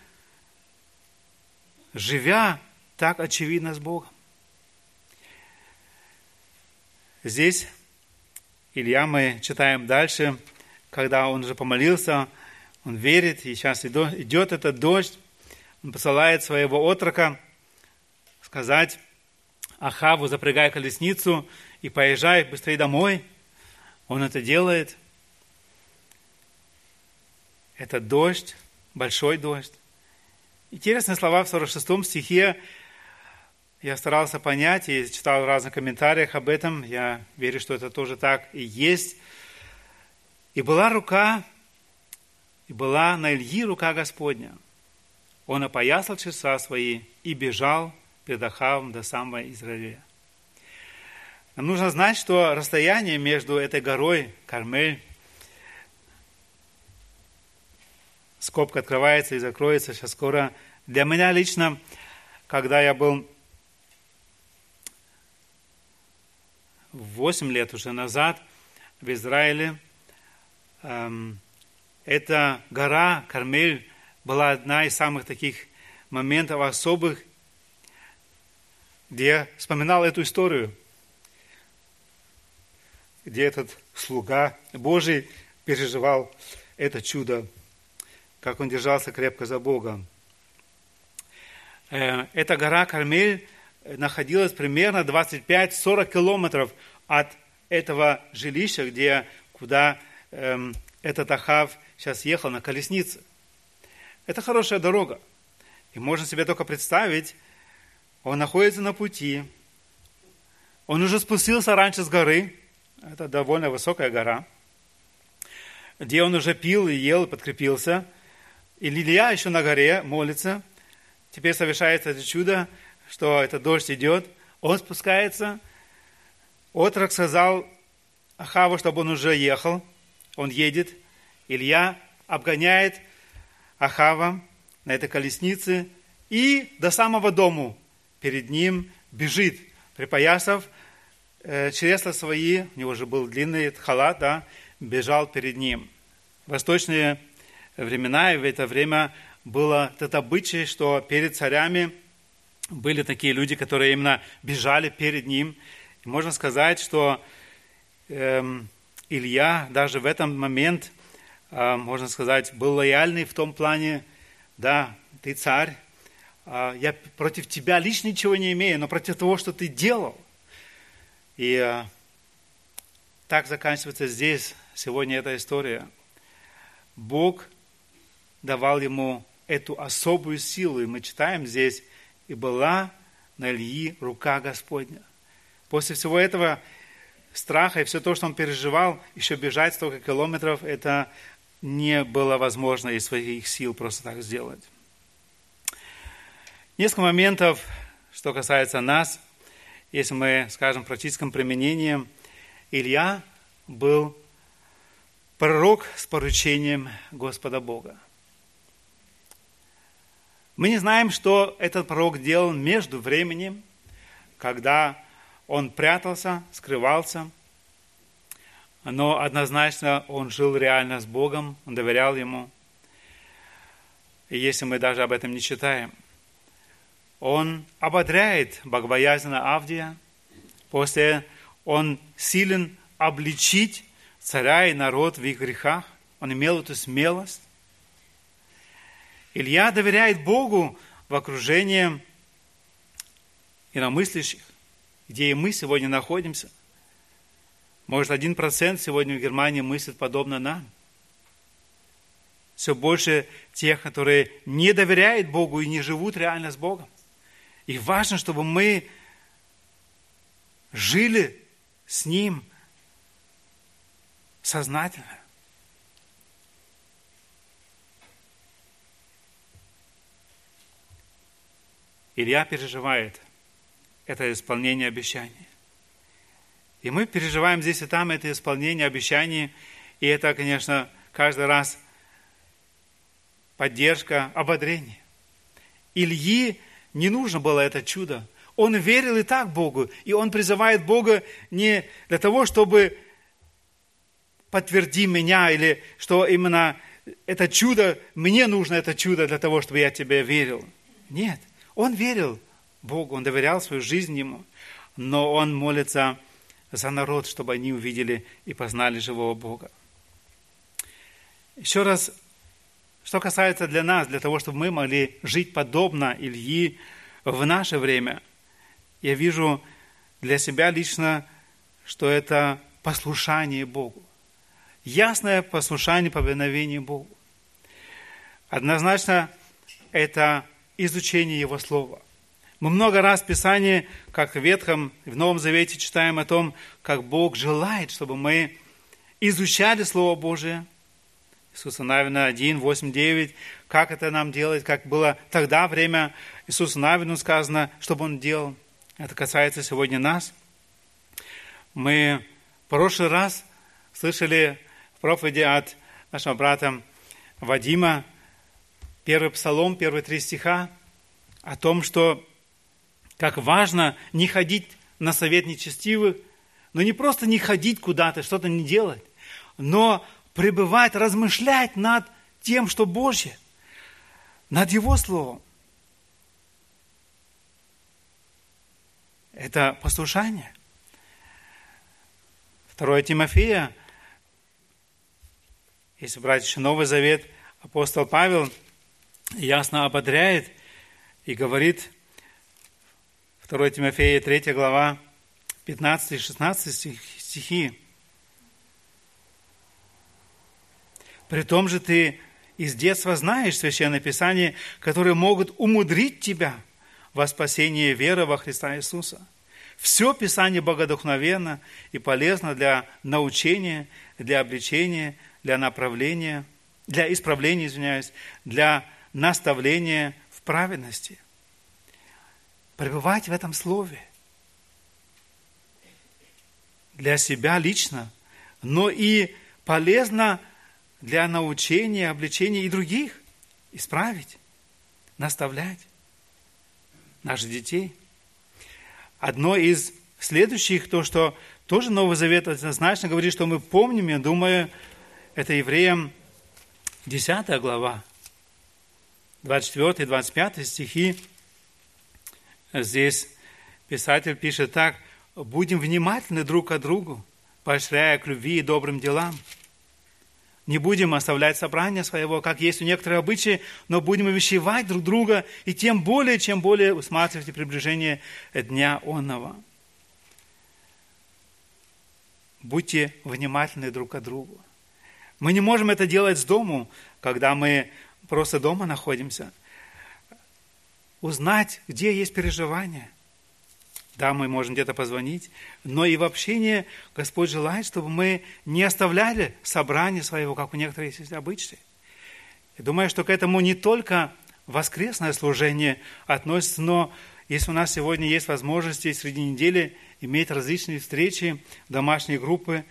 живя так очевидно с Богом. Здесь Илья мы читаем дальше, когда он уже помолился, он верит, и сейчас идет этот дождь, он посылает своего отрока сказать Ахаву, запрягай колесницу и поезжай быстрее домой. Он это делает. Это дождь, большой дождь. Интересные слова в 46 стихе. Я старался понять и читал в разных комментариях об этом. Я верю, что это тоже так и есть. И была рука, и была на Ильи рука Господня. Он опоясал часа свои и бежал перед Ахавом до самого Израиля. Нам нужно знать, что расстояние между этой горой Кармель, скобка открывается и закроется сейчас скоро. Для меня лично, когда я был 8 лет уже назад в Израиле, эм, эта гора Кармель была одна из самых таких моментов особых, где я вспоминал эту историю, где этот слуга Божий переживал это чудо, как он держался крепко за Бога. Э, эта гора Кармель находилась примерно 25-40 километров от этого жилища, где, куда эм, этот Ахав сейчас ехал на колеснице. Это хорошая дорога. И можно себе только представить, он находится на пути, он уже спустился раньше с горы, это довольно высокая гора, где он уже пил и ел и подкрепился. И Лилия еще на горе молится. Теперь совершается это чудо, что этот дождь идет. Он спускается. Отрок сказал Ахаву, чтобы он уже ехал. Он едет. Илья обгоняет Ахава на этой колеснице и до самого дому перед ним бежит, припоясав чресла свои, у него же был длинный халат, да, бежал перед ним. Восточные времена, и в это время было это обычай, что перед царями были такие люди, которые именно бежали перед ним. И можно сказать, что эм, Илья даже в этом момент, э, можно сказать, был лояльный в том плане, да, ты царь, а, я против тебя лично ничего не имею, но против того, что ты делал. И а, так заканчивается здесь сегодня эта история. Бог давал ему эту особую силу, и мы читаем здесь, и была на Ильи рука Господня. После всего этого страха и все то, что он переживал, еще бежать столько километров, это не было возможно из своих сил просто так сделать. Несколько моментов, что касается нас. Если мы скажем практическом применении, Илья был пророк с поручением Господа Бога. Мы не знаем, что этот пророк делал между временем, когда он прятался, скрывался, но однозначно он жил реально с Богом, он доверял Ему. И если мы даже об этом не читаем – он ободряет богобоязненно Авдия, после он силен обличить царя и народ в их грехах, он имел эту смелость. Илья доверяет Богу в окружении иномыслящих, где и мы сегодня находимся. Может, один процент сегодня в Германии мыслит подобно нам. Все больше тех, которые не доверяют Богу и не живут реально с Богом. И важно, чтобы мы жили с Ним сознательно. Илья переживает это исполнение обещаний. И мы переживаем здесь и там это исполнение обещаний, и это, конечно, каждый раз поддержка, ободрение. Ильи не нужно было это чудо. Он верил и так Богу, и он призывает Бога не для того, чтобы подтверди меня, или что именно это чудо, мне нужно это чудо для того, чтобы я тебе верил. Нет, он верил Богу, он доверял свою жизнь Ему, но он молится за народ, чтобы они увидели и познали живого Бога. Еще раз, что касается для нас, для того, чтобы мы могли жить подобно Ильи в наше время, я вижу для себя лично, что это послушание Богу. Ясное послушание, повиновение Богу. Однозначно, это изучение Его Слова. Мы много раз в Писании, как в Ветхом, в Новом Завете читаем о том, как Бог желает, чтобы мы изучали Слово Божие. Иисуса Навина 1, 8, 9. Как это нам делать, как было тогда время Иисуса Навину сказано, чтобы Он делал. Это касается сегодня нас. Мы в прошлый раз слышали в проповеди от нашего брата Вадима первый псалом, первые три стиха о том, что как важно не ходить на совет нечестивых, но не просто не ходить куда-то, что-то не делать, но пребывать, размышлять над тем, что Божье, над Его Словом. Это послушание. Второе Тимофея, если брать еще Новый Завет, апостол Павел ясно ободряет и говорит, 2 Тимофея, 3 глава, 15 и 16 стихи. При том же ты из детства знаешь Священное Писание, которые могут умудрить тебя во спасение веры во Христа Иисуса. Все Писание богодухновенно и полезно для научения, для обличения, для направления, для исправления, извиняюсь, для наставления в праведности. Пребывать в этом слове. Для себя лично, но и полезно для научения, обличения и других. Исправить, наставлять наших детей. Одно из следующих, то, что тоже Новый Завет однозначно говорит, что мы помним, я думаю, это Евреям 10 глава, 24 и 25 стихи. Здесь писатель пишет так, «Будем внимательны друг к другу, поощряя к любви и добрым делам, не будем оставлять собрание своего, как есть у некоторых обычаи, но будем увещевать друг друга, и тем более, чем более усматривайте приближение дня онного. Будьте внимательны друг к другу. Мы не можем это делать с дому, когда мы просто дома находимся. Узнать, где есть переживания – да, мы можем где-то позвонить, но и в общении Господь желает, чтобы мы не оставляли собрание своего, как у некоторых есть обычаи. Я думаю, что к этому не только воскресное служение относится, но если у нас сегодня есть возможности среди недели иметь различные встречи, домашние группы,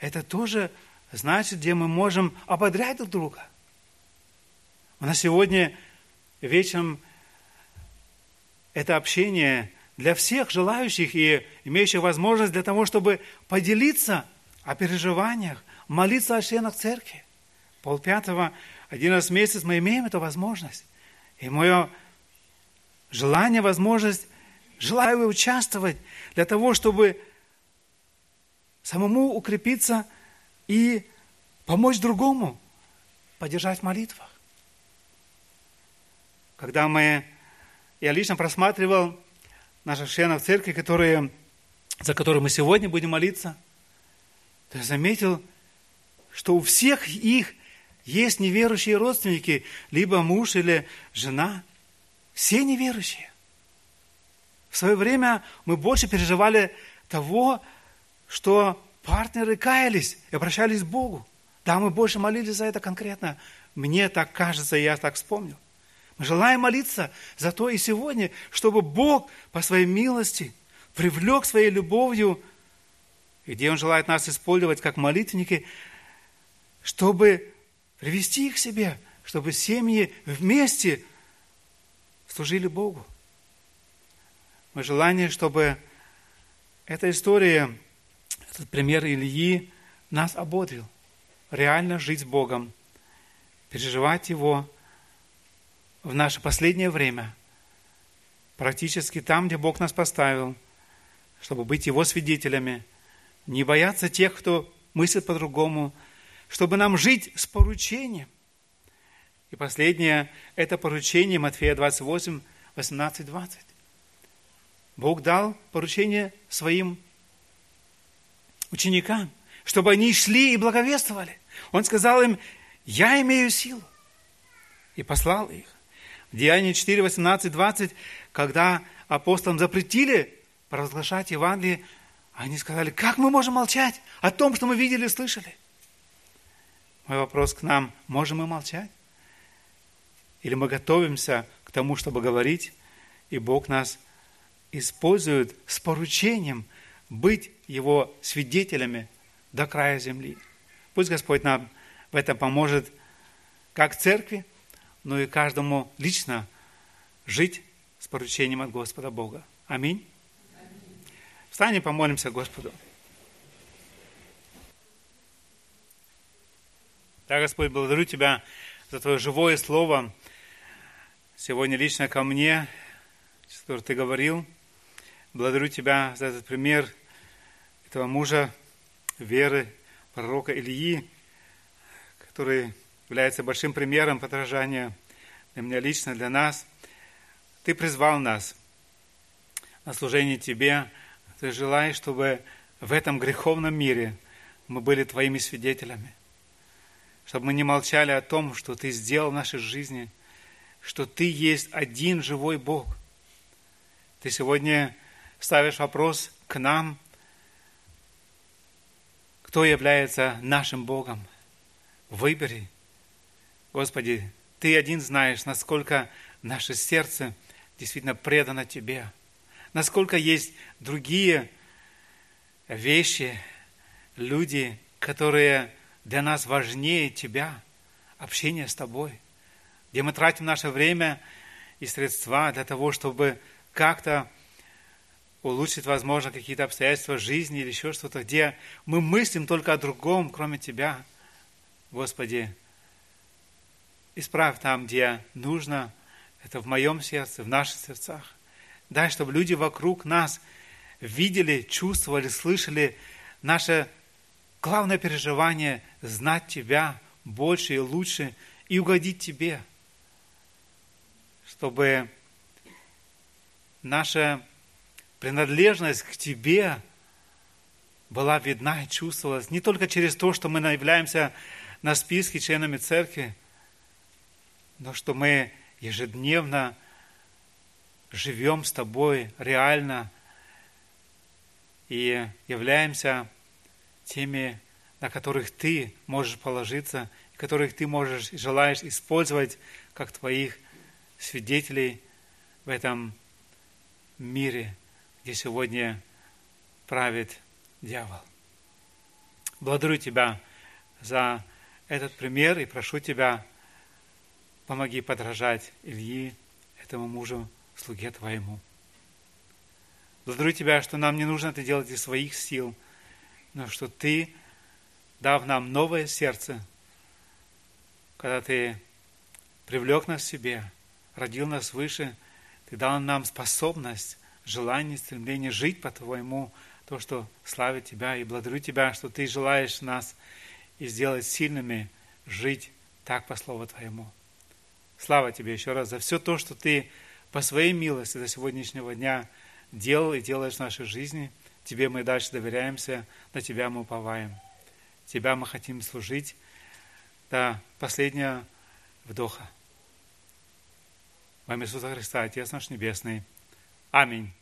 это тоже значит, где мы можем ободрять друг друга. У нас сегодня вечером это общение для всех желающих и имеющих возможность для того, чтобы поделиться о переживаниях, молиться о членах церкви. Полпятого, один раз в месяц мы имеем эту возможность. И мое желание, возможность, желаю участвовать для того, чтобы самому укрепиться и помочь другому поддержать в молитвах. Когда мы, я лично просматривал наших членов церкви, которые, за которые мы сегодня будем молиться, то я заметил, что у всех их есть неверующие родственники, либо муж или жена. Все неверующие. В свое время мы больше переживали того, что партнеры каялись и обращались к Богу. Да, мы больше молились за это конкретно. Мне так кажется, я так вспомнил. Мы желаем молиться за то и сегодня, чтобы Бог по своей милости привлек своей любовью, где Он желает нас использовать как молитвенники, чтобы привести их к себе, чтобы семьи вместе служили Богу. Мы желание, чтобы эта история, этот пример Ильи нас ободрил. Реально жить с Богом, переживать Его в наше последнее время, практически там, где Бог нас поставил, чтобы быть Его свидетелями, не бояться тех, кто мыслит по-другому, чтобы нам жить с поручением. И последнее – это поручение Матфея 28, 18, 20. Бог дал поручение своим ученикам, чтобы они шли и благовествовали. Он сказал им, я имею силу. И послал их. В Деянии 4, 18, 20, когда апостолам запретили провозглашать Евангелие, они сказали, как мы можем молчать о том, что мы видели и слышали? Мой вопрос к нам, можем мы молчать? Или мы готовимся к тому, чтобы говорить, и Бог нас использует с поручением быть Его свидетелями до края земли. Пусть Господь нам в этом поможет как церкви, но и каждому лично жить с поручением от Господа Бога. Аминь. Встанем, помолимся Господу. Да, Господь, благодарю Тебя за Твое живое Слово. Сегодня лично ко мне, который Ты говорил. Благодарю Тебя за этот пример этого мужа веры, пророка Ильи, который является большим примером подражания для меня лично, для нас. Ты призвал нас на служение Тебе. Ты желаешь, чтобы в этом греховном мире мы были Твоими свидетелями. Чтобы мы не молчали о том, что Ты сделал в нашей жизни, что Ты есть один живой Бог. Ты сегодня ставишь вопрос к нам, кто является нашим Богом. Выбери. Господи, Ты один знаешь, насколько наше сердце действительно предано Тебе, насколько есть другие вещи, люди, которые для нас важнее Тебя, общение с Тобой, где мы тратим наше время и средства для того, чтобы как-то улучшить, возможно, какие-то обстоятельства жизни или еще что-то, где мы мыслим только о другом, кроме Тебя. Господи, исправь там, где нужно, это в моем сердце, в наших сердцах. Дай, чтобы люди вокруг нас видели, чувствовали, слышали наше главное переживание – знать Тебя больше и лучше и угодить Тебе, чтобы наше принадлежность к Тебе была видна и чувствовалась не только через то, что мы являемся на списке членами церкви, но что мы ежедневно живем с Тобой реально и являемся теми, на которых Ты можешь положиться, которых Ты можешь и желаешь использовать как Твоих свидетелей в этом мире – где сегодня правит дьявол. Благодарю Тебя за этот пример и прошу Тебя, помоги подражать Ильи, этому мужу, слуге Твоему. Благодарю Тебя, что нам не нужно это делать из своих сил, но что Ты, дав нам новое сердце, когда Ты привлек нас к себе, родил нас выше, Ты дал нам способность желание, стремление жить по Твоему, то, что славит Тебя. И благодарю Тебя, что Ты желаешь нас и сделать сильными, жить так по Слову Твоему. Слава Тебе еще раз за все то, что Ты по своей милости до сегодняшнего дня делал и делаешь в нашей жизни. Тебе мы дальше доверяемся, на Тебя мы уповаем. Тебя мы хотим служить до последнего вдоха. Во имя Иисуса Христа, Отец наш Небесный. Аминь.